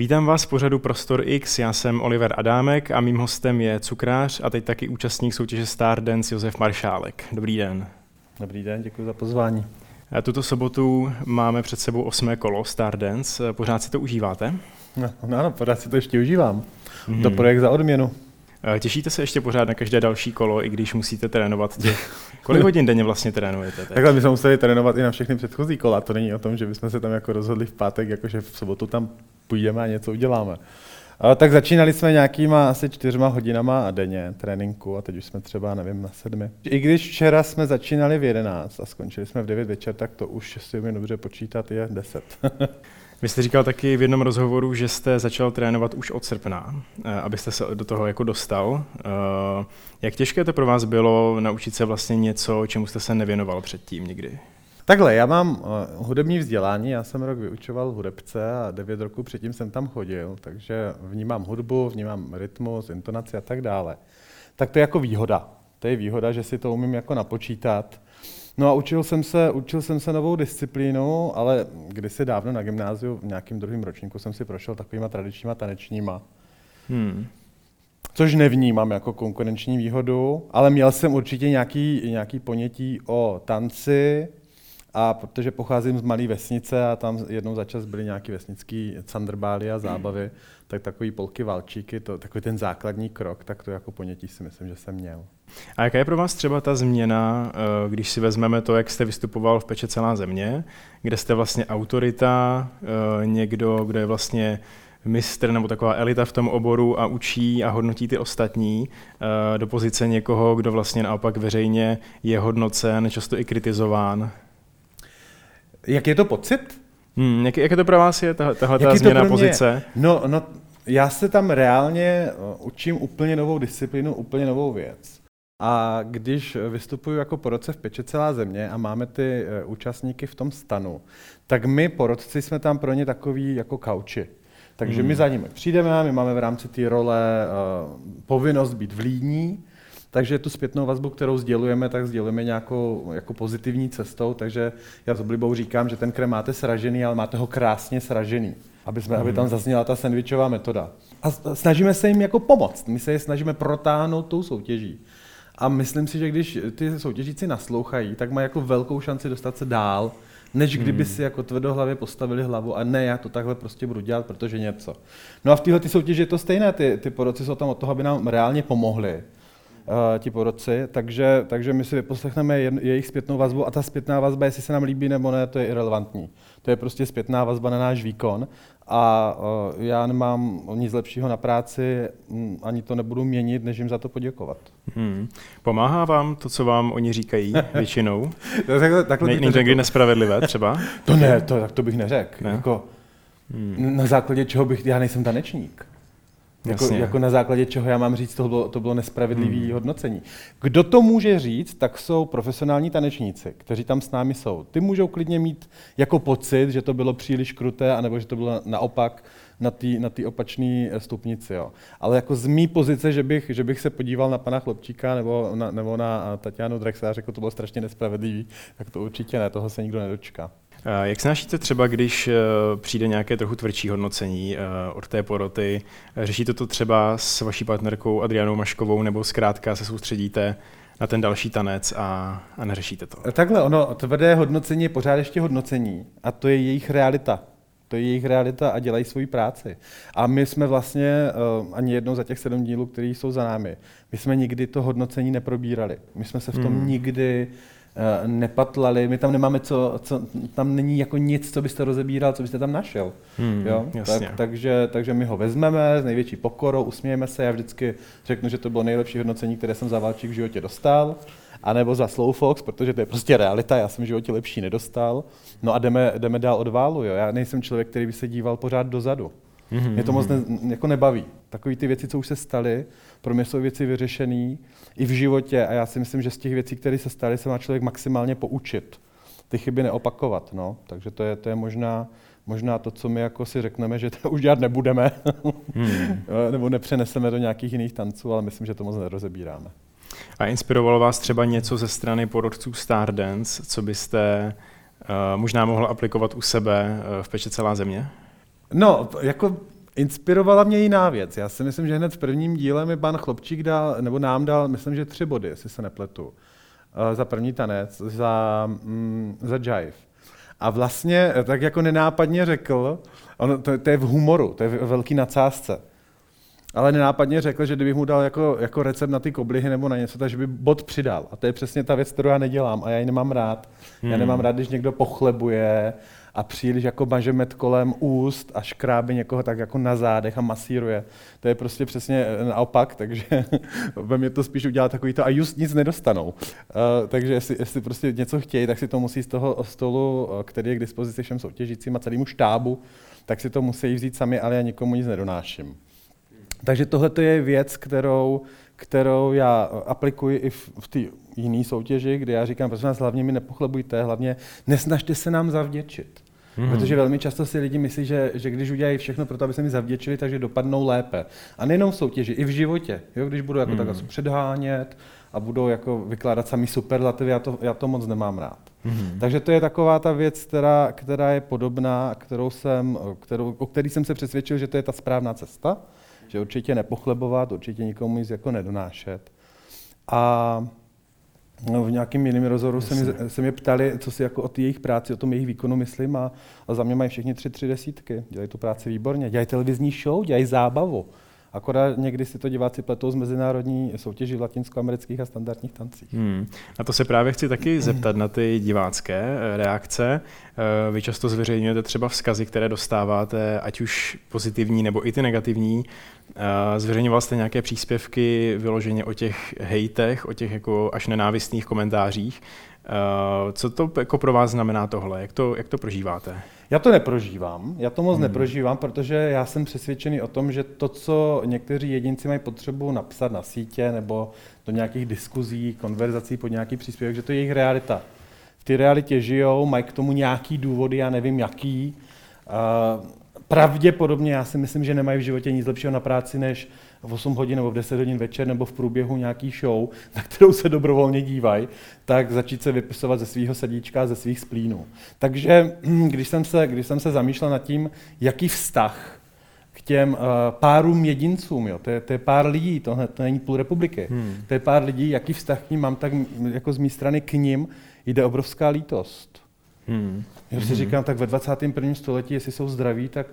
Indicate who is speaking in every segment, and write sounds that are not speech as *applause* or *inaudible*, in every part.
Speaker 1: Vítám vás v pořadu Prostor X, já jsem Oliver Adámek a mým hostem je cukrář a teď taky účastník soutěže Star Dance Josef Maršálek. Dobrý den.
Speaker 2: Dobrý den, děkuji za pozvání.
Speaker 1: A tuto sobotu máme před sebou osmé kolo Star Dance. Pořád si to užíváte?
Speaker 2: No, no ano, pořád si to ještě užívám. Mm-hmm. To projekt za odměnu.
Speaker 1: Těšíte se ještě pořád na každé další kolo, i když musíte trénovat těch... *laughs* Kolik hodin denně vlastně trénujete? Teď?
Speaker 2: Takhle my jsme museli trénovat i na všechny předchozí kola. To není o tom, že bychom se tam jako rozhodli v pátek, jakože v sobotu tam půjdeme a něco uděláme. A tak začínali jsme nějakýma asi čtyřma hodinama a denně tréninku a teď už jsme třeba, nevím, na sedmi. I když včera jsme začínali v 11 a skončili jsme v 9 večer, tak to už si umím dobře počítat je 10. *laughs*
Speaker 1: Vy jste říkal taky v jednom rozhovoru, že jste začal trénovat už od srpna, eh, abyste se do toho jako dostal. Eh, jak těžké to pro vás bylo naučit se vlastně něco, čemu jste se nevěnoval předtím nikdy?
Speaker 2: Takhle, já mám uh, hudební vzdělání, já jsem rok vyučoval hudebce a devět roků předtím jsem tam chodil, takže vnímám hudbu, vnímám rytmus, intonaci a tak dále. Tak to je jako výhoda. To je výhoda, že si to umím jako napočítat. No a učil jsem se, učil jsem se novou disciplínu, ale kdysi dávno na gymnáziu v nějakým druhém ročníku jsem si prošel takovýma tradičníma tanečníma. Hmm. Což nevnímám jako konkurenční výhodu, ale měl jsem určitě nějaký, nějaký ponětí o tanci, a protože pocházím z malé vesnice a tam jednou za čas byly nějaké vesnické candrbály a zábavy, tak takový polky valčíky, to, takový ten základní krok, tak to jako ponětí si myslím, že jsem měl.
Speaker 1: A jaká je pro vás třeba ta změna, eh, když si vezmeme to, jak jste vystupoval v Peče celá země, kde jste vlastně autorita, eh, někdo, kdo je vlastně mistr nebo taková elita v tom oboru a učí a hodnotí ty ostatní eh, do pozice někoho, kdo vlastně naopak veřejně je hodnocen, často i kritizován.
Speaker 2: Jak je to pocit?
Speaker 1: Hmm, jak, jak je to pro vás je tahle ta změna pozice?
Speaker 2: No, no, já se tam reálně učím úplně novou disciplínu, úplně novou věc. A když vystupuju jako porodce v Peče celá země a máme ty e, účastníky v tom stanu, tak my porodci jsme tam pro ně takový jako kauči. Takže hmm. my za nimi přijdeme, my máme v rámci té role uh, povinnost být v líní, takže tu zpětnou vazbu, kterou sdělujeme, tak sdělujeme nějakou jako pozitivní cestou, takže já s oblibou říkám, že ten krem máte sražený, ale máte ho krásně sražený, aby, jsme, mm. aby tam mhm. zazněla ta sandvičová metoda. A snažíme se jim jako pomoct, my se je snažíme protáhnout tou soutěží. A myslím si, že když ty soutěžíci naslouchají, tak mají jako velkou šanci dostat se dál, než kdyby hmm. si jako tvrdohlavě postavili hlavu a ne, já to takhle prostě budu dělat, protože něco. No a v téhle soutěži je to stejné, ty, ty poroci jsou tam od toho, aby nám reálně pomohli ti porodci, takže, takže my si vyposlechneme jejich zpětnou vazbu a ta zpětná vazba, jestli se nám líbí nebo ne, to je irrelevantní. To je prostě zpětná vazba na náš výkon a uh, já nemám nic lepšího na práci, m, ani to nebudu měnit, než jim za to poděkovat. Hmm.
Speaker 1: Pomáhá vám to, co vám oni říkají *laughs* většinou? takhle, takhle ne, Není to někdy nespravedlivé třeba?
Speaker 2: To ne, to, tak to bych neřekl. Ne? Jako, hmm. Na základě čeho bych, já nejsem tanečník. Jako, jako na základě čeho já mám říct, to bylo, to bylo nespravedlivé hmm. hodnocení. Kdo to může říct, tak jsou profesionální tanečníci, kteří tam s námi jsou. Ty můžou klidně mít jako pocit, že to bylo příliš kruté, anebo že to bylo naopak na té na opačné stupnici. Jo. Ale jako z mý pozice, že bych, že bych se podíval na pana Chlopčíka nebo na, nebo na Tatianu Drexa a řekl, to bylo strašně nespravedlivý, tak to určitě ne, toho se nikdo nedočká.
Speaker 1: Jak snášíte třeba, když eh, přijde nějaké trochu tvrdší hodnocení eh, od té poroty? Řešíte to třeba s vaší partnerkou Adrianou Maškovou nebo zkrátka se soustředíte na ten další tanec a, a neřešíte to?
Speaker 2: Takhle, ono, tvrdé hodnocení je pořád ještě hodnocení a to je jejich realita. To je jejich realita a dělají svoji práci. A my jsme vlastně uh, ani jednou za těch sedm dílů, které jsou za námi, my jsme nikdy to hodnocení neprobírali. My jsme se v tom hmm. nikdy uh, nepatlali, my tam nemáme co, co, tam není jako nic, co byste rozebíral, co byste tam našel. Hmm, jo? Tak, takže, takže my ho vezmeme s největší pokorou, usmějeme se, já vždycky řeknu, že to bylo nejlepší hodnocení, které jsem za Valčík v životě dostal anebo za Slowfox, protože to je prostě realita, já jsem v životě lepší nedostal. No a jdeme, jdeme dál od válu. Jo. Já nejsem člověk, který by se díval pořád dozadu. Mm-hmm. Mě to moc ne, jako nebaví. Takové ty věci, co už se staly, pro mě jsou věci vyřešené i v životě a já si myslím, že z těch věcí, které se staly, se má člověk maximálně poučit. Ty chyby neopakovat. No. Takže to je, to je možná, možná to, co my jako si řekneme, že to *laughs* už dělat nebudeme, hmm. *laughs* nebo nepřeneseme do nějakých jiných tanců, ale myslím, že to moc nerozebíráme.
Speaker 1: A inspirovalo vás třeba něco ze strany porodců Stardance, co byste uh, možná mohl aplikovat u sebe uh, v Peče celá země?
Speaker 2: No, jako Inspirovala mě jiná věc. Já si myslím, že hned v prvním díle mi pan Chlopčík dal, nebo nám dal, myslím, že tři body, jestli se nepletu. Eh, za první tanec, za, mm, za jive. A vlastně eh, tak jako nenápadně řekl, ono, to, to je v humoru, to je v velký nadsázce, ale nenápadně řekl, že kdybych mu dal jako, jako recept na ty koblihy nebo na něco, takže by bod přidal. A to je přesně ta věc, kterou já nedělám a já ji nemám rád. Hmm. Já nemám rád, když někdo pochlebuje a příliš jako maže med kolem úst a škrábe někoho tak jako na zádech a masíruje. To je prostě přesně eh, naopak, takže *laughs* ve mě to spíš udělá takový to a just nic nedostanou. Uh, takže jestli, jestli prostě něco chtějí, tak si to musí z toho stolu, eh, který je k dispozici všem soutěžícím a celému štábu, tak si to musí vzít sami, ale já nikomu nic nedonáším. Takže tohle je věc, kterou, kterou já aplikuji i v, v té jiné soutěži, kde já říkám, prosím vás, hlavně mi nepochlebujte, hlavně nesnažte se nám zavděčit. Mm-hmm. Protože velmi často si lidi myslí, že, že když udělají všechno pro to, aby se mi zavděčili, takže dopadnou lépe. A nejenom v soutěži, i v životě. Jo? Když budu jako mm-hmm. tak předhánět a budou jako vykládat samý superlativy, já to, já to moc nemám rád. Mm-hmm. Takže to je taková ta věc, která, která je podobná, kterou jsem, kterou, o který jsem se přesvědčil, že to je ta správná cesta, že určitě nepochlebovat, určitě nikomu nic jako nedonášet. A No, v nějakém jiném rozhovoru se, mi, se mě ptali, co si jako o té jejich práci, o tom jejich výkonu myslím a, a za mě mají všichni tři, tři desítky. Dělají tu práci výborně, dělají televizní show, dělají zábavu. Akorát někdy si to diváci pletou z mezinárodní soutěži v latinskoamerických a standardních tancích. Hmm.
Speaker 1: Na to se právě chci taky zeptat na ty divácké eh, reakce. Eh, vy často zveřejňujete třeba vzkazy, které dostáváte, ať už pozitivní nebo i ty negativní. Zveřejňoval jste nějaké příspěvky vyloženě o těch hejtech, o těch jako až nenávistných komentářích. Co to jako pro vás znamená tohle? Jak to, jak to prožíváte?
Speaker 2: Já to neprožívám, já to moc hmm. neprožívám, protože já jsem přesvědčený o tom, že to, co někteří jedinci mají potřebu napsat na sítě nebo do nějakých diskuzí, konverzací pod nějaký příspěvek, že to je jejich realita. V té realitě žijou, mají k tomu nějaký důvody, já nevím jaký. Uh, pravděpodobně já si myslím, že nemají v životě nic lepšího na práci, než v 8 hodin nebo v 10 hodin večer nebo v průběhu nějaký show, na kterou se dobrovolně dívají, tak začít se vypisovat ze svého sedíčka, ze svých splínů. Takže když jsem se, když jsem se zamýšlel nad tím, jaký vztah k těm uh, párům jedincům, jo. To, je, to je pár lidí, to, to není půl republiky, hmm. to je pár lidí, jaký vztah k ním mám, tak jako z mé strany k ním jde obrovská lítost. Hmm. Já si hmm. říkám, tak ve 21. století, jestli jsou zdraví, tak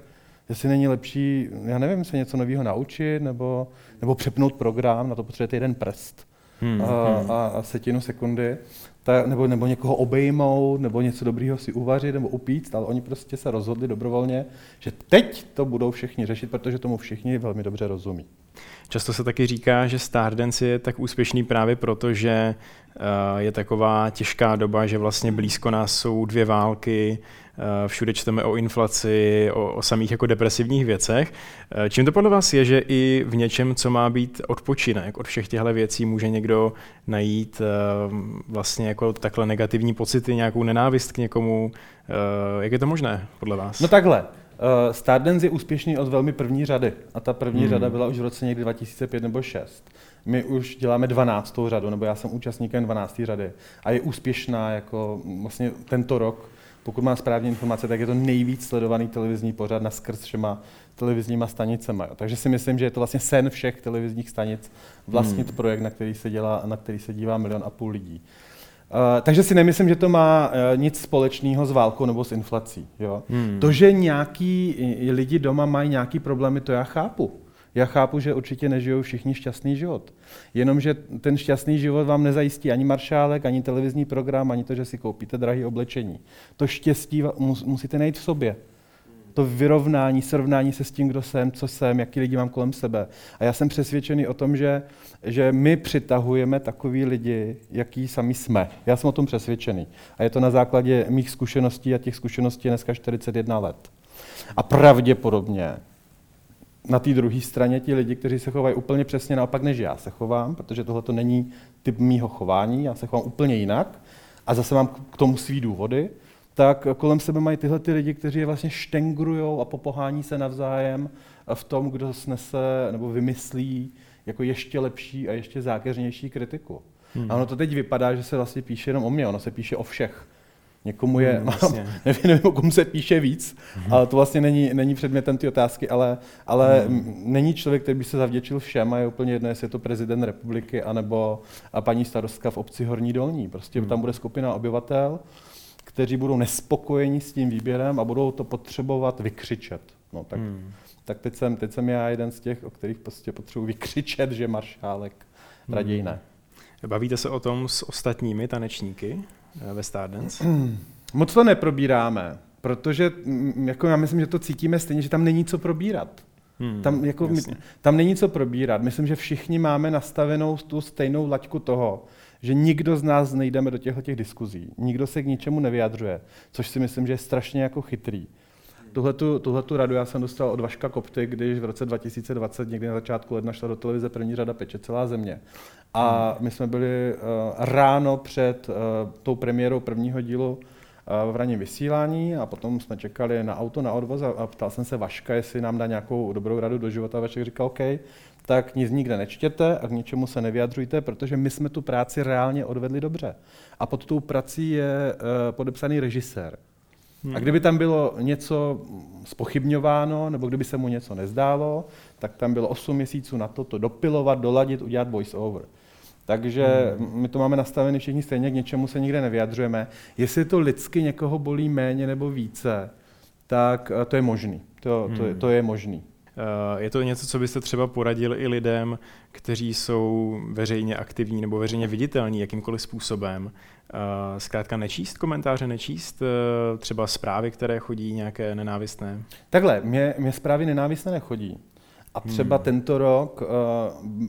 Speaker 2: jestli není lepší, já nevím, se něco nového naučit, nebo, nebo přepnout program, na to potřebujete jeden prst hmm, a, hmm. a, a setinu sekundy, ta, nebo, nebo někoho obejmout, nebo něco dobrého si uvařit, nebo upít, ale oni prostě se rozhodli dobrovolně, že teď to budou všichni řešit, protože tomu všichni velmi dobře rozumí.
Speaker 1: Často se taky říká, že Stardance je tak úspěšný právě proto, že eh, je taková těžká doba, že vlastně blízko nás jsou dvě války, eh, všude čteme o inflaci, o, o samých jako depresivních věcech. Eh, čím to podle vás je, že i v něčem, co má být odpočinek od všech těchto věcí, může někdo najít vlastně jako takhle negativní pocity, nějakou nenávist k někomu? Jak je to možné podle vás?
Speaker 2: No takhle. Uh, Stardance je úspěšný od velmi první řady a ta první hmm. řada byla už v roce někdy 2005 nebo 6. My už děláme 12. řadu, nebo já jsem účastníkem 12. řady a je úspěšná jako vlastně tento rok. Pokud mám správně informace, tak je to nejvíc sledovaný televizní pořad na skrz všema televizníma stanicema. Jo. Takže si myslím, že je to vlastně sen všech televizních stanic vlastnit hmm. projekt, na který se dělá a na který se dívá milion a půl lidí. Uh, takže si nemyslím, že to má uh, nic společného s válkou nebo s inflací. Jo? Hmm. To, že nějaký lidi doma mají nějaký problémy, to já chápu. Já chápu, že určitě nežijou všichni šťastný život. Jenomže ten šťastný život vám nezajistí ani maršálek, ani televizní program, ani to, že si koupíte drahé oblečení. To štěstí musíte najít v sobě to vyrovnání, srovnání se s tím, kdo jsem, co jsem, jaký lidi mám kolem sebe. A já jsem přesvědčený o tom, že, že my přitahujeme takový lidi, jaký sami jsme. Já jsem o tom přesvědčený. A je to na základě mých zkušeností a těch zkušeností dneska 41 let. A pravděpodobně na té druhé straně ti lidi, kteří se chovají úplně přesně naopak, než já se chovám, protože tohle to není typ mýho chování, já se chovám úplně jinak a zase mám k tomu svý důvody, tak kolem sebe mají tyhle ty lidi, kteří je vlastně štengrujou a popohání se navzájem v tom, kdo snese nebo vymyslí jako ještě lepší a ještě zákeřnější kritiku. Hmm. A ono to teď vypadá, že se vlastně píše jenom o mě, ono se píše o všech. Někomu je,
Speaker 1: Hmm,
Speaker 2: mám, *laughs*
Speaker 1: jasně.
Speaker 2: nevím, nevím, o kom se píše víc, ale to vlastně není, není předmětem ty otázky, ale, ale m, není člověk, který by se zavděčil všem a je úplně jedno, jestli je to prezident republiky anebo a paní starostka v obci Horní Dolní. Prostě tam bude skupina obyvatel, kteří budou nespokojeni s tím výběrem a budou to potřebovat vykřičet. No, tak,
Speaker 1: Hmm.
Speaker 2: tak teď, jsem, teď jsem já jeden z těch, o kterých prostě potřebuji vykřičet, že maršálek raději ne.
Speaker 1: Bavíte se o tom s ostatními tanečníky eh, ve Stardance? *clears throat*
Speaker 2: Moc to neprobíráme, protože mm, jako já myslím, že to cítíme stejně, že tam není co probírat.
Speaker 1: Hmm,
Speaker 2: Tam, jako,
Speaker 1: jasně.
Speaker 2: tam není co probírat. Myslím, že všichni máme nastavenou tu stejnou laťku toho, že nikdo z nás nejdeme do těchto těch diskuzí. Nikdo se k ničemu nevyjadřuje, což si myslím, že je strašně jako chytrý. Tuhletu, tuhletu radu já jsem dostal od Vaška Kopty, když v roce 2020, někdy na začátku ledna, šla do televize první řada Peče celá země. A my jsme byli uh, ráno před uh, tou premiérou prvního dílu uh, v ranním vysílání a potom jsme čekali na auto, na odvoz a, a ptal jsem se Vaška, jestli nám dá nějakou dobrou radu do života. A Vašek říkal, OK, tak nic nikde nečtěte a k ničemu se nevyjadřujte, protože my jsme tu práci reálně odvedli dobře. A pod tou prací je uh, podepsaný režisér. A kdyby tam bylo něco spochybňováno, nebo kdyby se mu něco nezdálo, tak tam bylo 8 měsíců na to, to dopilovat, doladit, udělat voice over. Takže my to máme nastavené všichni stejně, k něčemu se nikde nevyjadřujeme. Jestli to lidsky někoho bolí méně nebo více, tak eh, to je možný. To, to, je, to je možný.
Speaker 1: Eh, Je to něco, co byste třeba poradil i lidem, kteří jsou veřejně aktivní nebo veřejně viditelní jakýmkoliv způsobem? Eh, Zkrátka nečíst komentáře, nečíst eh, třeba zprávy, které chodí nějaké nenávistné?
Speaker 2: Takhle, mě, mě zprávy nenávistné nechodí. A třeba hmm. tento rok,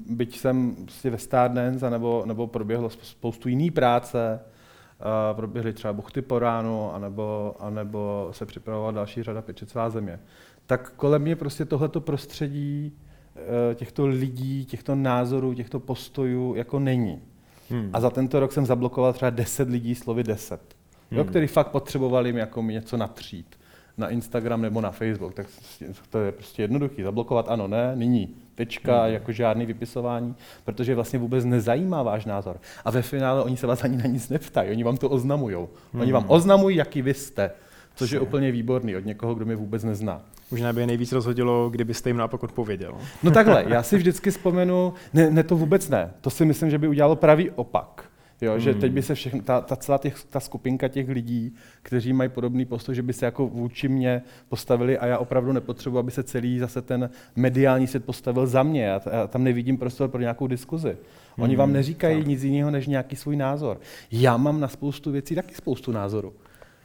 Speaker 2: byť jsem prostě ve Stardance, nebo, nebo proběhlo sp- spoustu jiný práce, uh, proběhly třeba buchty po ránu, anebo, anebo se připravovala další řada Peče celá země, tak kolem mě prostě tohleto prostředí uh, těchto lidí, těchto názorů, těchto postojů jako není.
Speaker 1: Hmm.
Speaker 2: A za tento rok jsem zablokoval třeba 10 lidí, slovy 10, jo,
Speaker 1: Hmm.
Speaker 2: který fakt potřebovali mi jako mi něco natřít na Instagram nebo na Facebook, tak to je prostě jednoduchý. Zablokovat ano, ne, nyní. Tečka,
Speaker 1: Hmm.
Speaker 2: jako žádný vypisování, protože vlastně vůbec nezajímá váš názor. A ve finále oni se vás ani na nic neptají, oni vám to oznamujou. Oni vám oznamují, jaký vy jste, což je úplně výborný od někoho, kdo mě vůbec nezná.
Speaker 1: Možná by je nejvíc rozhodilo, kdybyste jim naopak odpověděl.
Speaker 2: No takhle, já si *laughs* vždycky vzpomenu, ne, ne to vůbec ne, to si myslím, že by udělalo pravý opak. Jo, hmm. že teď by se všechno, ta, ta celá těch, ta skupinka těch lidí, kteří mají podobný postoj, že by se jako vůči mě postavili a já opravdu nepotřebuji, aby se celý zase ten mediální svět postavil za mě. Já, já tam nevidím prostor pro nějakou diskuzi. Oni vám
Speaker 1: Hmm,
Speaker 2: neříkají
Speaker 1: tak.
Speaker 2: nic jiného než nějaký svůj názor. Já mám na spoustu věcí taky spoustu názorů.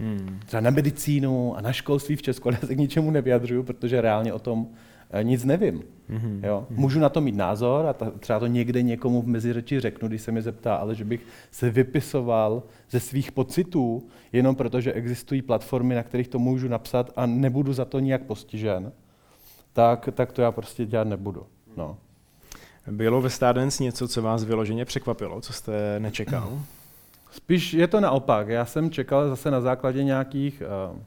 Speaker 1: Hmm.
Speaker 2: Třeba na medicínu a na školství v Česku, ale já se k ničemu nevyjadřuju, protože reálně o tom eh, nic nevím.
Speaker 1: Mhm.
Speaker 2: Jo? Můžu na to mít názor a ta, třeba to někde někomu v meziřeči řeknu, když se mi zeptá, ale že bych se vypisoval ze svých pocitů, jenom proto, že existují platformy, na kterých to můžu napsat a nebudu za to nijak postižen, tak, tak to já prostě dělat nebudu. No.
Speaker 1: Bylo ve Stardance něco, co vás vyloženě překvapilo, co jste nečekal? *clears throat*
Speaker 2: Spíš je to naopak. Já jsem čekal zase na základě nějakých uh,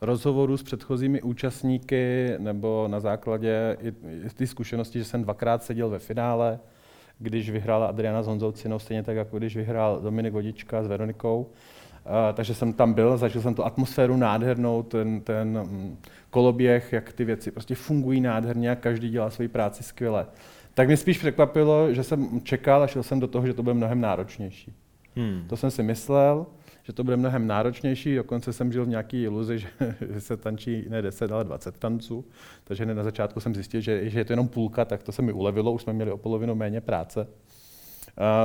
Speaker 2: rozhovorů s předchozími účastníky nebo na základě i, i ty zkušenosti, že jsem dvakrát seděl ve finále, když vyhrála Adriana s Honzou Cinou, stejně tak, jako když vyhrál Dominik Vodička s Veronikou. Uh, takže jsem tam byl, zažil jsem tu atmosféru nádhernou, ten, ten mm, koloběh, jak ty věci prostě fungují nádherně a každý dělá svoji práci skvěle. Tak mě spíš překvapilo, že jsem čekal a šel jsem do toho, že to bude mnohem náročnější.
Speaker 1: Hmm.
Speaker 2: To jsem si myslel, že to bude mnohem náročnější, dokonce jsem žil v nějaké iluzi, *laughs* že, že se tančí ne 10, ale 20 tanců, takže na začátku jsem zjistil, že, že je to jenom půlka, tak to se mi ulevilo, už jsme měli o polovinu méně práce.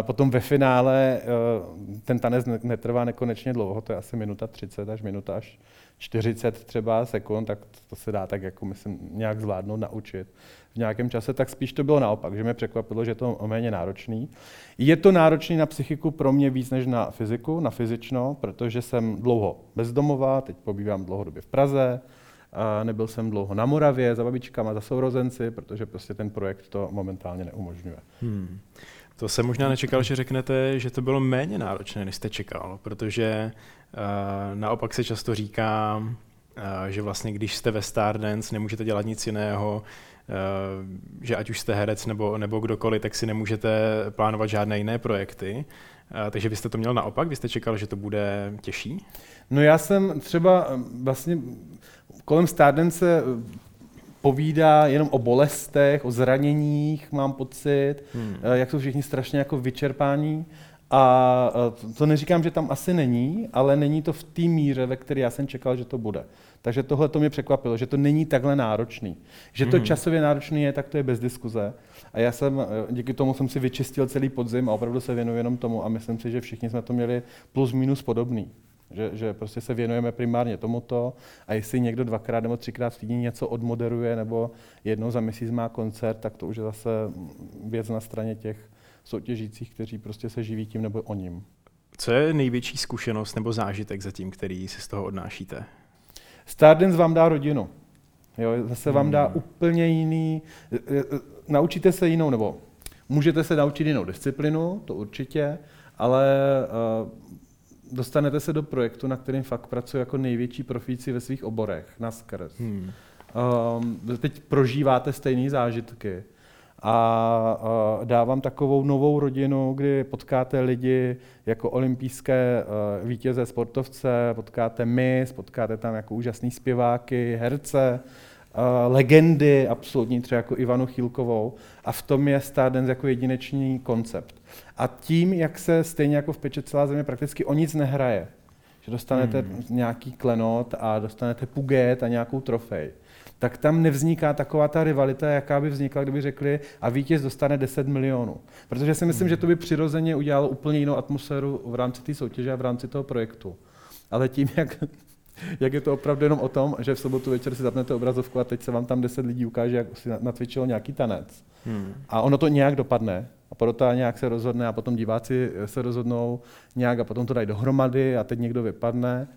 Speaker 2: Potom ve finále eh, ten tanec ne- netrvá nekonečně dlouho, to je asi minuta 30 až minuta až 40 třeba sekund, tak to se dá tak jako myslím nějak zvládnout, naučit v nějakém čase, tak spíš to bylo naopak, že mě překvapilo, že je to méně náročný. Je to náročný na psychiku pro mě víc než na fyziku, na fyzično, protože jsem dlouho bezdomová, teď pobývám dlouhodobě v Praze, a nebyl jsem dlouho na Moravě za babičkama, za sourozenci, protože prostě ten projekt to momentálně neumožňuje.
Speaker 1: Hmm. To jsem možná nečekal, že řeknete, že to bylo méně náročné, než jste čekal, protože naopak se často říká, uh, že vlastně když jste ve Stardance, nemůžete dělat nic jiného, uh, že ať už jste herec nebo, nebo kdokoliv, tak si nemůžete plánovat žádné jiné projekty. takže byste to měl naopak? Vy jste čekal, že to bude těžší?
Speaker 2: No já jsem třeba vlastně kolem Stardance povídá jenom o bolestech, o zraněních, mám pocit, hmm. jak jsou všichni strašně jako vyčerpání. A to neříkám, že tam asi není, ale není to v té míře, ve které já jsem čekal, že to bude. Takže tohle to mě překvapilo, že to není takhle náročný. Že to mm. časově náročný je, tak to je bez diskuze. A já jsem, eh, díky tomu jsem si vyčistil celý podzim a opravdu se věnuji jenom tomu a myslím si, že všichni jsme to měli plus minus podobný. Že, že prostě se věnujeme primárně tomuto a jestli někdo dvakrát nebo třikrát v týdně něco odmoderuje nebo jednou za měsíc má koncert, tak to už je zase věc na straně těch soutěžících, kteří prostě se živí tím nebo o ním.
Speaker 1: Co je největší zkušenost nebo zážitek zatím, který si z toho odnášíte?
Speaker 2: Stardance vám dá rodinu. Jo, zase vám dá hmm. úplně jiný, e, e, naučíte se jinou, nebo můžete se naučit jinou disciplinu, to určitě, ale uh, dostanete se do projektu, na kterým fakt pracují jako největší profíci ve svých oborech, na skrz. Hmm. Um, teď prožíváte stejné zážitky a dávám takovou novou rodinu, kdy potkáte lidi jako olympijské e, vítěze sportovce, potkáte my, potkáte tam jako úžasný zpěváky, herce, e, legendy, absolutní, třeba jako Ivanu Chýlkovou. A v tom je Stardance jako jedinečný koncept. A tím, jak se stejně jako v Peče celá země prakticky o nic nehraje, že dostanete hmm. nějaký klenot a dostanete puget a nějakou trofej, tak tam nevzniká taková ta rivalita, jaká by vznikla, kdyby řekli, a vítěz dostane 10 milionů. Protože si myslím, že to by přirozeně udělalo úplně jinou atmosféru v rámci té soutěže a v rámci toho projektu. Ale tím, jak, jak je to opravdu jenom o tom, že v sobotu večer si zapnete obrazovku a teď se vám tam 10 lidí ukáže, jak si natvičilo nějaký tanec. Hmm. A ono to nějak dopadne. A porota nějak se rozhodne a potom diváci se rozhodnou nějak a potom to dají dohromady a teď někdo vypadne.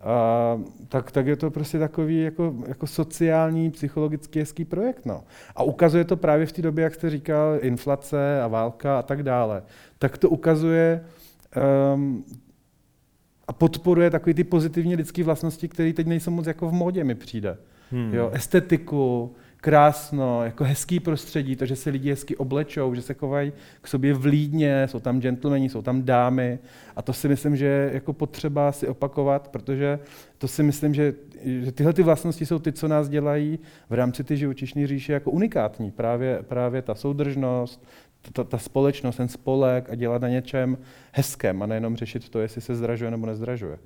Speaker 2: A, tak, tak je to prostě takový jako, jako sociální, psychologický hezký projekt. No. A ukazuje to právě v té době, jak jste říkal, inflace a válka a tak dále. Tak to ukazuje um, a podporuje takové ty pozitivní lidské vlastnosti, které teď nejsou moc jako v módě, mi přijde. Hmm. Jo, estetiku, krásno, jako hezký prostředí, to, že se lidi hezky oblečou, že se chovají k sobě vlídně, jsou tam gentlemani, jsou tam dámy a to si myslím, že je jako potřeba si opakovat, protože to si myslím, že, že tyhle ty vlastnosti jsou ty, co nás dělají v rámci ty živočišní říše jako unikátní. Právě, právě ta soudržnost, ta, ta společnost, ten spolek a dělat na něčem hezkém a nejenom řešit to, jestli se zdražuje nebo nezdražuje.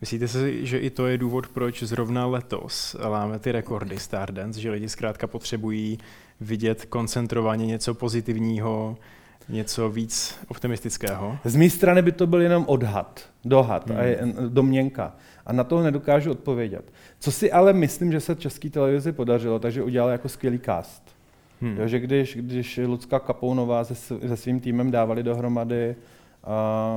Speaker 1: Myslíte si, že i to je důvod, proč zrovna letos láme ty rekordy Stardance, že lidi zkrátka potřebují vidět koncentrovaně něco pozitivního, něco víc optimistického?
Speaker 2: Z mé strany by to byl jenom odhad, dohad hmm. a domněnka. A na to nedokážu odpovědět. Co si ale myslím, že se české televizi podařilo, takže udělali jako skvělý cast. Hmm. Jo, že když, když Lucka Kapounová se, se svým týmem dávali dohromady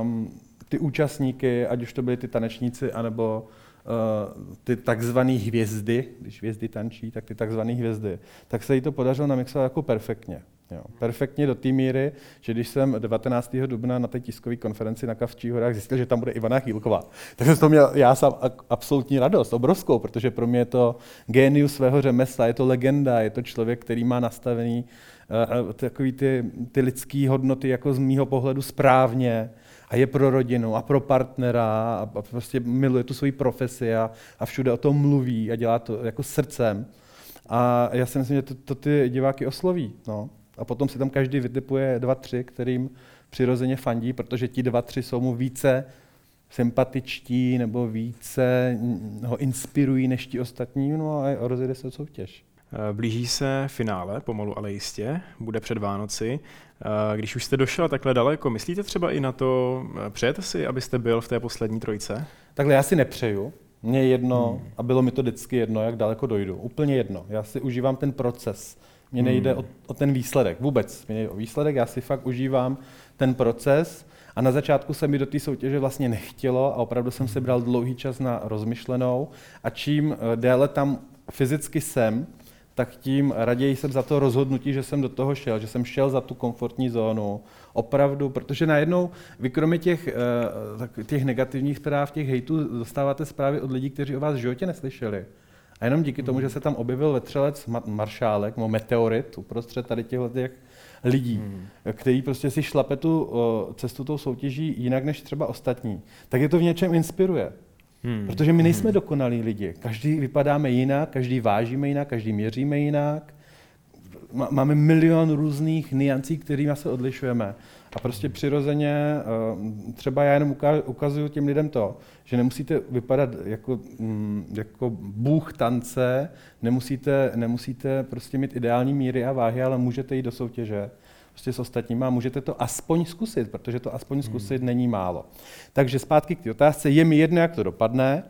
Speaker 2: um, ty účastníky, ať už to byly ty tanečníci, anebo uh, ty takzvané hvězdy, když hvězdy tančí, tak ty takzvané hvězdy, tak se jí to podařilo namixovat jako perfektně. Jo. Perfektně do té míry, že když jsem 19. dubna na té tiskové konferenci na Kavčích horách zjistil, že tam bude Ivana Chýlková, tak jsem to měl já sám absolutní radost, obrovskou, protože pro mě je to génius svého řemesla, je to legenda, je to člověk, který má nastavený uh, takový ty, ty lidské hodnoty jako z mýho pohledu správně, a je pro rodinu a pro partnera a, a prostě miluje tu svoji profesi a, a všude o tom mluví a dělá to jako srdcem. A já si myslím, že to, to ty diváky osloví. No. A potom si tam každý vytipuje dva, tři, kterým přirozeně fandí, protože ti dva, tři jsou mu více sympatičtí nebo více ho inspirují než ti ostatní, no a rozjede se soutěž.
Speaker 1: Blíží se finále, pomalu ale jistě, bude před Vánoci. Eh, když už jste došel takhle daleko, myslíte třeba i na to, eh, přejete si, abyste byl v té poslední trojce?
Speaker 2: Takhle já si nepřeju. Mně je jedno, hmm. a bylo mi to vždycky jedno, jak daleko dojdu. Úplně jedno. Já si užívám ten proces. Mně nejde hmm. o, o ten výsledek. Vůbec. Mně nejde o výsledek, já si fakt užívám ten proces. A na začátku se mi do té soutěže vlastně nechtělo a opravdu jsem si bral dlouhý čas na rozmyšlenou. A čím déle tam fyzicky jsem, tak tím raději jsem za to rozhodnutí, že jsem do toho šel, že jsem šel za tu komfortní zónu. Opravdu, protože najednou vy kromě těch, eh, těch negativních zpráv, těch hejtů, dostáváte zprávy od lidí, kteří o vás v životě neslyšeli. A jenom díky tomu, že se tam objevil vetřelec maršálek, nebo meteorit uprostřed tady těchto těch lidí, hmm. který prostě si šlape tu cestu tou soutěží jinak než třeba ostatní, tak je to v něčem inspiruje. Hmm. Protože my nejsme hmm. dokonalí lidi. Každý vypadáme jinak, každý vážíme jinak, každý měříme jinak. Máme milion různých niancí, kterými se odlišujeme. A prostě přirozeně, eh, třeba já jenom ukazuju těm lidem to, že nemusíte vypadat jako, mm, jako bůh tance, nemusíte, nemusíte prostě mít ideální míry a váhy, ale můžete jít do soutěže prostě s ostatníma a můžete to aspoň zkusit, protože to aspoň hmm. zkusit hmm. není málo. Takže zpátky k té otázce, je mi jedno, jak to dopadne,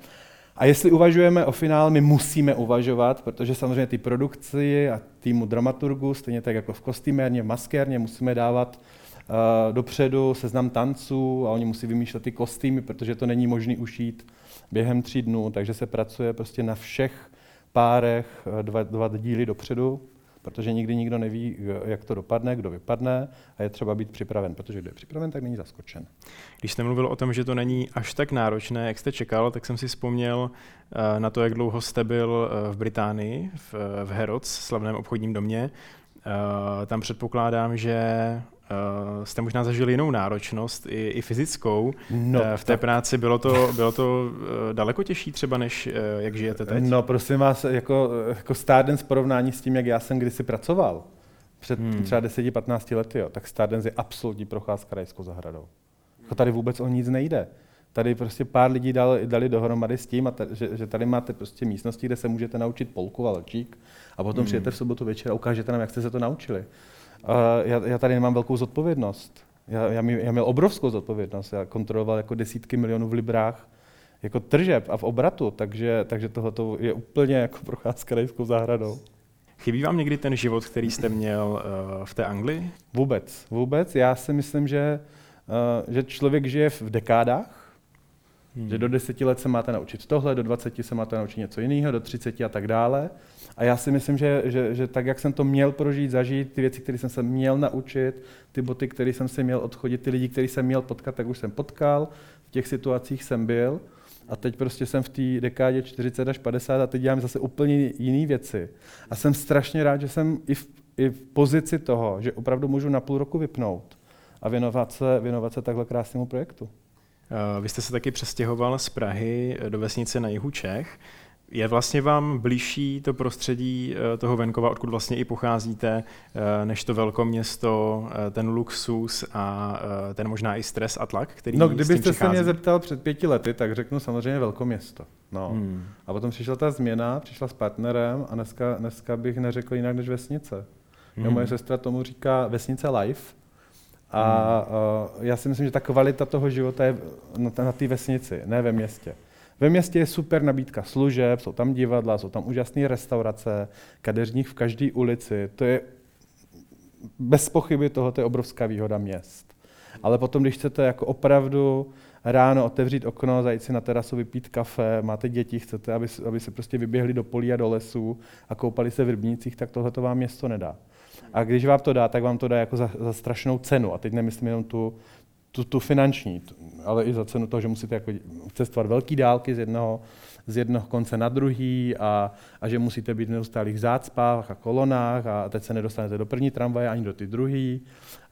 Speaker 2: a jestli uvažujeme o finále, my musíme uvažovat, protože samozřejmě ty produkci a týmu dramaturgu, stejně tak jako v kostýmérně, v maskérně, musíme dávat uh, dopředu seznam tanců a oni musí vymýšlet ty kostýmy, protože to není možné ušít během tří dnů, takže se pracuje prostě na všech párech eh, dva, dva díly dopředu, protože nikdy nikdo neví, jak to dopadne, kdo vypadne a je třeba být připraven, protože kdo je připraven, tak není zaskočen.
Speaker 1: Když jste mluvil o tom, že to není až tak náročné, jak jste čekal, tak jsem si vzpomněl eh, na to, jak dlouho jste byl v Británii, v, Herods, slavném obchodním domě. Tam předpokládám, že Uh, jste možná zažili jinou náročnost, i, i fyzickou. No, uh, v té tak. práci bylo to, bylo to uh, daleko těžší třeba, než uh, jak žijete teď?
Speaker 2: No prosím vás, jako, jako Stardance v porovnání s tím, jak já jsem kdysi pracoval, před hmm. třeba 10-15 lety, jo, tak Stardance je absolutní procházka rajskou zahradou. Jako tady vůbec o nic nejde. Tady prostě pár lidí dali, dali dohromady s tím, a tady, že, že tady máte prostě místnosti, kde se můžete naučit polku a lčík a potom hmm. přijete v sobotu večer a ukážete nám, jak jste se to naučili já, já tady nemám velkou zodpovědnost. Já, já, já měl obrovskou zodpovědnost. Já kontroloval jako desítky milionů v librách jako tržeb a v obratu, takže, takže tohle je úplně jako procházka rajskou zahradou.
Speaker 1: Chybí vám někdy ten život, který jste měl uh, v té Anglii?
Speaker 2: Vůbec, vůbec. Já si myslím, že, uh, že člověk žije v dekádách, hmm. že do deseti let se máte naučit tohle, do 20 se máte naučit něco jiného, do 30 a tak dále. A já si myslím, že, že, že tak, jak jsem to měl prožít, zažít, ty věci, které jsem se měl naučit, ty boty, které jsem si měl odchodit, ty lidi, který jsem měl potkat, tak už jsem potkal, v těch situacích jsem byl. A teď prostě jsem v té dekádě 40 až 50 a teď dělám zase úplně jiné věci. A jsem strašně rád, že jsem i v, i v pozici toho, že opravdu můžu na půl roku vypnout a věnovat se, věnovat se takhle krásnému projektu.
Speaker 1: Vy jste se taky přestěhoval z Prahy do vesnice na jihu Čech. Je vlastně vám blížší to prostředí eh, toho venkova, odkud vlastně i pocházíte, eh, než to velkoměsto, eh, ten luxus a ten možná i stres a tlak, který
Speaker 2: No, kdybyste se mě zeptal před pěti lety, tak řeknu samozřejmě velkoměsto. No. Hmm. A potom přišla ta změna, přišla s partnerem a dneska, dneska bych neřekl jinak než vesnice. Hmm. moje sestra tomu říká vesnice life. A hmm. uh, já si myslím, že ta kvalita toho života je na, na té vesnici, ne ve městě. Ve městě je super nabídka služeb, jsou tam divadla, jsou tam úžasné restaurace, kadeřník v každé ulici. To je bez pochyby tohle je obrovská výhoda měst. Ale potom, když chcete jako opravdu ráno otevřít okno, zajít si na terasu, vypít kafe, máte děti, chcete, aby, aby se prostě vyběhli do polí a do lesů a koupali se v rybnících, tak tohle to vám město nedá. A když vám to dá, tak vám to dá jako za, za strašnou cenu. A teď nemyslím jenom tu, tu, tu finanční, ale i za cenu toho, že musíte jako cestovat velké dálky z jednoho, z jednoho konce na druhý a, a že musíte být v neustálých zácpách a kolonách a teď se nedostanete do první tramvaje ani do ty druhé.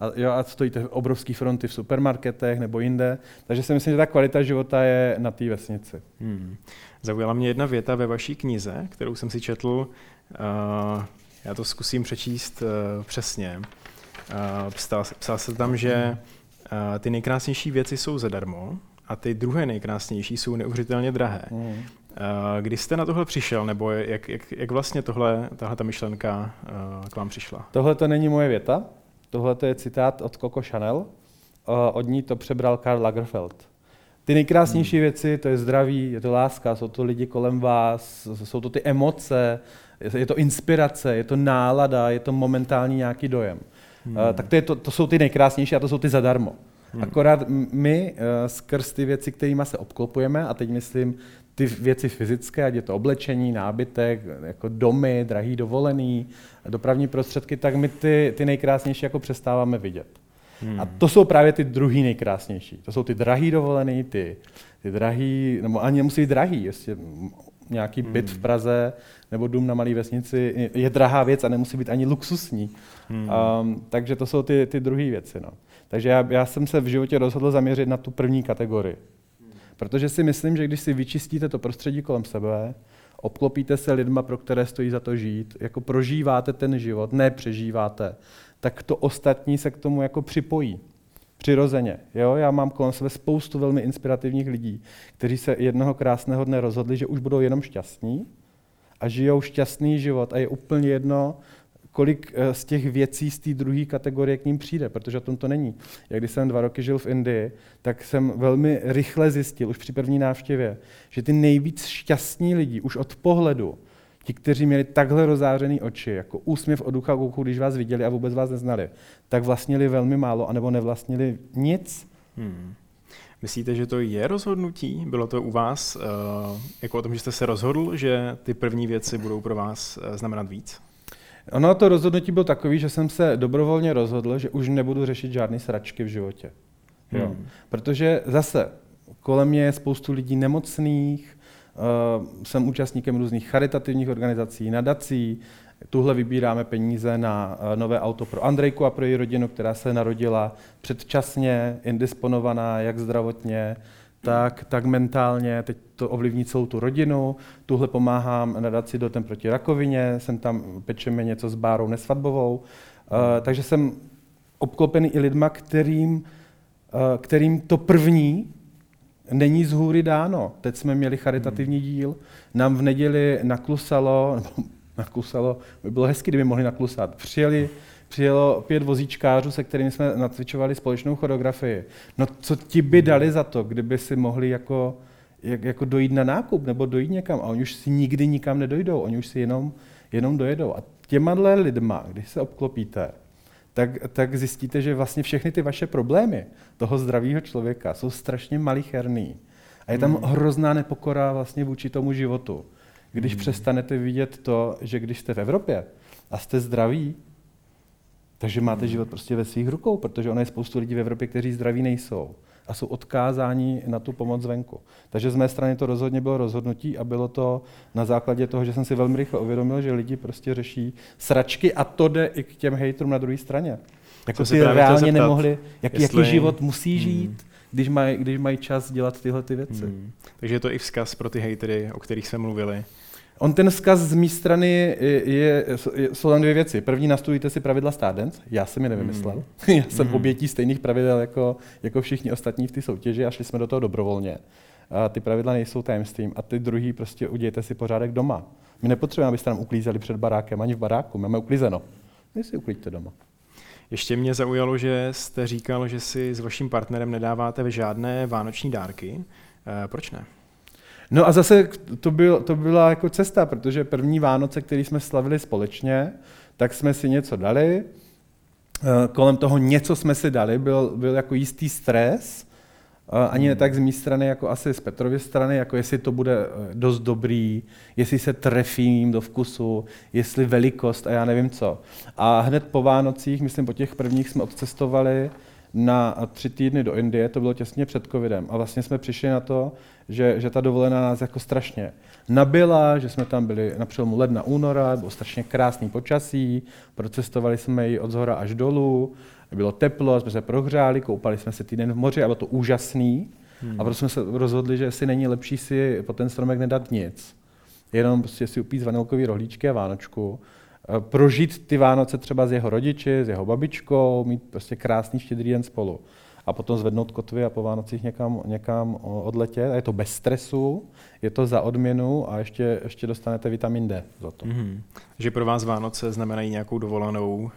Speaker 2: A, jo, a stojíte obrovské fronty v supermarketech nebo jinde. Takže si myslím, že ta kvalita života je na té vesnici. Hmm.
Speaker 1: Zaujala mě jedna věta ve vaší knize, kterou jsem si četl. Uh, já to zkusím přečíst uh, přesně. Uh, psal, psal se tam, že hmm ty nejkrásnější věci jsou zadarmo a ty druhé nejkrásnější jsou neuvěřitelně drahé. Mm. Kdy jste na tohle přišel, nebo jak, jak, jak vlastně tohle, tahle ta myšlenka k vám přišla?
Speaker 2: Tohle to není moje věta, tohle je citát od Coco Chanel, od ní to přebral Karl Lagerfeld. Ty nejkrásnější hmm. věci, to je zdraví, je to láska, jsou to lidi kolem vás, jsou to ty emoce, je to inspirace, je to nálada, je to momentální nějaký dojem. Hmm. Uh, tak to, je to, to jsou ty nejkrásnější a to jsou ty zadarmo. Hmm. Akorát my uh, skrz ty věci, kterými se obklopujeme, a teď myslím ty věci fyzické, ať je to oblečení, nábytek, jako domy, drahý dovolený, dopravní prostředky, tak my ty, ty nejkrásnější jako přestáváme vidět. Hmm. A to jsou právě ty druhý nejkrásnější. To jsou ty drahý dovolený, ty, ty drahý, nebo ani nemusí být drahý, jestli nějaký byt v Praze nebo dům na malé vesnici je drahá věc a nemusí být ani luxusní. Hmm. Um, takže to jsou ty, ty druhé věci. No. Takže já, já jsem se v životě rozhodl zaměřit na tu první kategorii. Protože si myslím, že když si vyčistíte to prostředí kolem sebe, obklopíte se lidma, pro které stojí za to žít, jako prožíváte ten život, ne přežíváte, tak to ostatní se k tomu jako připojí. Přirozeně. Jo? Já mám kolem sebe spoustu velmi inspirativních lidí, kteří se jednoho krásného dne rozhodli, že už budou jenom šťastní a žijou šťastný život a je úplně jedno, kolik eh, z těch věcí z té druhé kategorie k ním přijde, protože o tom to není. Jak když jsem dva roky žil v Indii, tak jsem velmi rychle zjistil, už při první návštěvě, že ty nejvíc šťastní lidi už od pohledu, ti, kteří měli takhle rozářený oči, jako úsměv od ducha k uchu, když vás viděli a vůbec vás neznali, tak vlastnili velmi málo, anebo nevlastnili nic. Hmm.
Speaker 1: Myslíte, že to je rozhodnutí? Bylo to u vás uh, jako o tom, že jste se rozhodl, že ty první věci budou pro vás uh, znamenat víc?
Speaker 2: Ono to rozhodnutí bylo takový, že jsem se dobrovolně rozhodl, že už nebudu řešit žádné sračky v životě. Jo. Hmm. Protože zase kolem mě je spoustu lidí nemocných, jsem účastníkem různých charitativních organizací, nadací, Tuhle vybíráme peníze na uh, nové auto pro Andrejku a pro její rodinu, která se narodila předčasně, indisponovaná, jak zdravotně, tak, tak mentálně, teď to ovlivní celou tu rodinu, tuhle pomáhám nadaci dotem proti rakovině, jsem tam, pečeme něco s Bárou Nesvadbovou, uh, takže jsem obklopený i lidma, kterým, kterým to první není z hůry dáno. Teď jsme měli charitativní hmm. díl, nám v neděli naklusalo, nebo *laughs* naklusalo, by bylo hezky, kdyby mohli naklusat. Přijeli přijelo pět vozíčkářů, se kterými jsme nacvičovali společnou choreografii. No co ti by dali za to, kdyby si mohli jako, jak, jako dojít na nákup nebo dojít někam a oni už si nikdy nikam nedojdou, oni už si jenom, jenom dojedou. A těma lidma, když se obklopíte, tak, tak zjistíte, že vlastně všechny ty vaše problémy toho zdravého člověka jsou strašně malicherný. A je tam hmm. hrozná nepokora vlastně vůči tomu životu. Když hmm. přestanete vidět to, že když jste v Evropě a jste zdraví, takže máte život prostě ve svých rukou, protože ono je spoustu lidí v Evropě, kteří zdraví nejsou a jsou odkázáni na tu pomoc zvenku. Takže z mé strany to rozhodně bylo rozhodnutí a bylo to na základě toho, že jsem si velmi rychle uvědomil, že lidi prostě řeší sračky a to jde i k těm hejtrům na druhé straně. Jako si reálně zeptat, nemohli, jak, jestli... jaký život musí hmm. žít, hmm. když mají když maj čas dělat tyhle ty věci. Hmm.
Speaker 1: Takže je to i vzkaz pro ty hejtery, o kterých jsme mluvili.
Speaker 2: On ten vzkaz z mé strany je, je, jsou tam dvě věci. První, nastudujte si pravidla Stardance. Já jsem je nevymyslel. Mm. *laughs* Já jsem mm. obětí stejných pravidel jako, jako všichni ostatní v té soutěži a šli jsme do toho dobrovolně. A ty pravidla nejsou tajemstvím. A ty druhý prostě udějte si pořádek doma. My nepotřebujeme, abyste nám uklízeli před barákem, ani v baráku. Máme uklízeno. Vy si uklíďte doma.
Speaker 1: Ještě mě zaujalo, že jste říkal, že si s vaším partnerem nedáváte žádné vánoční dárky. E, proč ne?
Speaker 2: No a zase to, byl, to byla jako cesta, protože první Vánoce, který jsme slavili společně, tak jsme si něco dali, eh, kolem toho něco jsme si dali, byl, byl jako jistý stres, eh, ani ne tak z mé strany, jako asi z Petrově strany, jako jestli to bude eh, dost dobrý, jestli se trefím do vkusu, jestli velikost a já nevím co. A hned po Vánocích, myslím po těch prvních, jsme odcestovali na tři týdny do Indie, to bylo těsně před covidem. A vlastně jsme přišli na to, že, že ta dovolená nás jako strašně nabila, že jsme tam byli na přelomu ledna, února, bylo strašně krásný počasí, procestovali jsme ji od zhora až dolů, bylo teplo, jsme se prohřáli, koupali jsme se týden v moři a bylo to úžasný. Hmm. A proto jsme se rozhodli, že si není lepší si po ten stromek nedat nic. Jenom prostě si upít vanilkový rohlíčky a vánočku prožít ty Vánoce třeba s jeho rodiči, s jeho babičkou, mít prostě krásný štědrý den spolu. A potom zvednout kotvy a po Vánocích někam, někam odletět. A je to bez stresu, je to za odměnu a ještě, ještě dostanete vitamin D za to. Mm-hmm.
Speaker 1: Že pro vás Vánoce znamenají nějakou dovolenou, uh,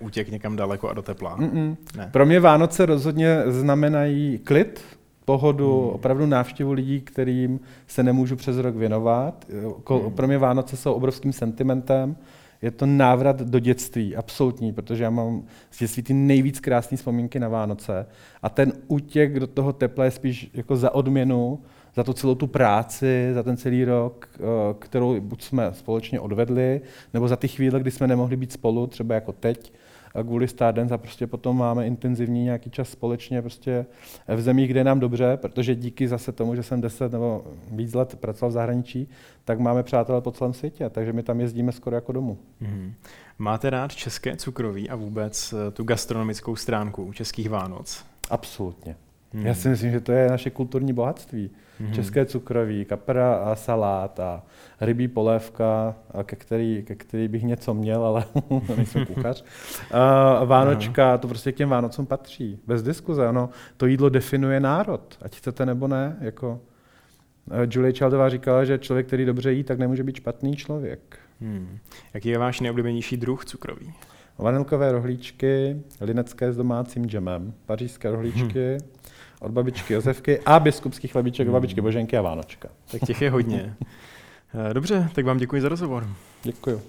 Speaker 1: útěk někam daleko a do tepla?
Speaker 2: Mm-mm. Ne. Pro mě Vánoce rozhodně znamenají klid, pohodu, mm. opravdu návštěvu lidí, kterým se nemůžu přes rok věnovat. Mm. Pro mě Vánoce jsou obrovským sentimentem je to návrat do dětství, absolutní, protože já mám z dětství ty nejvíc krásné vzpomínky na Vánoce. A ten útěk do toho tepla je spíš jako za odměnu, za to celou tu práci, za ten celý rok, eh, kterou buď jsme společně odvedli, nebo za ty chvíle, kdy jsme nemohli být spolu, třeba jako teď, a kvůli Stardance a prostě potom máme intenzivní nějaký čas společně prostě v zemích, kde je nám dobře, protože díky zase tomu, že jsem 10 nebo víc let pracoval v zahraničí, tak máme přátelé po celém světě, takže my tam jezdíme skoro jako domů. Mm-hmm.
Speaker 1: Máte rád české cukroví a vůbec eh, tu gastronomickou stránku českých Vánoc?
Speaker 2: Absolutně. Hmm. Já si myslím, že to je naše kulturní bohatství. Hmm. České cukroví, kapra a salát a rybí polévka, a ke, který, ke který bych něco měl, ale *laughs* nejsem kuchař. A Vánočka, to prostě k těm Vánocům patří. Bez diskuze. Ono, to jídlo definuje národ, ať chcete nebo ne. Jako, eh, Julie Childová říkala, že člověk, který dobře jí, tak nemůže být špatný člověk. Hmm.
Speaker 1: Jaký je váš nejoblíbenější druh cukroví?
Speaker 2: Vanilkové rohlíčky, linecké s domácím džemem, pařížské rohlíčky, hmm. Od babičky Josefky a biskupský chlebíček od babičky Boženky a Vánočka.
Speaker 1: Tak těch je hodně. *laughs* Dobře, tak vám děkuji za rozhovor.
Speaker 2: Děkuji.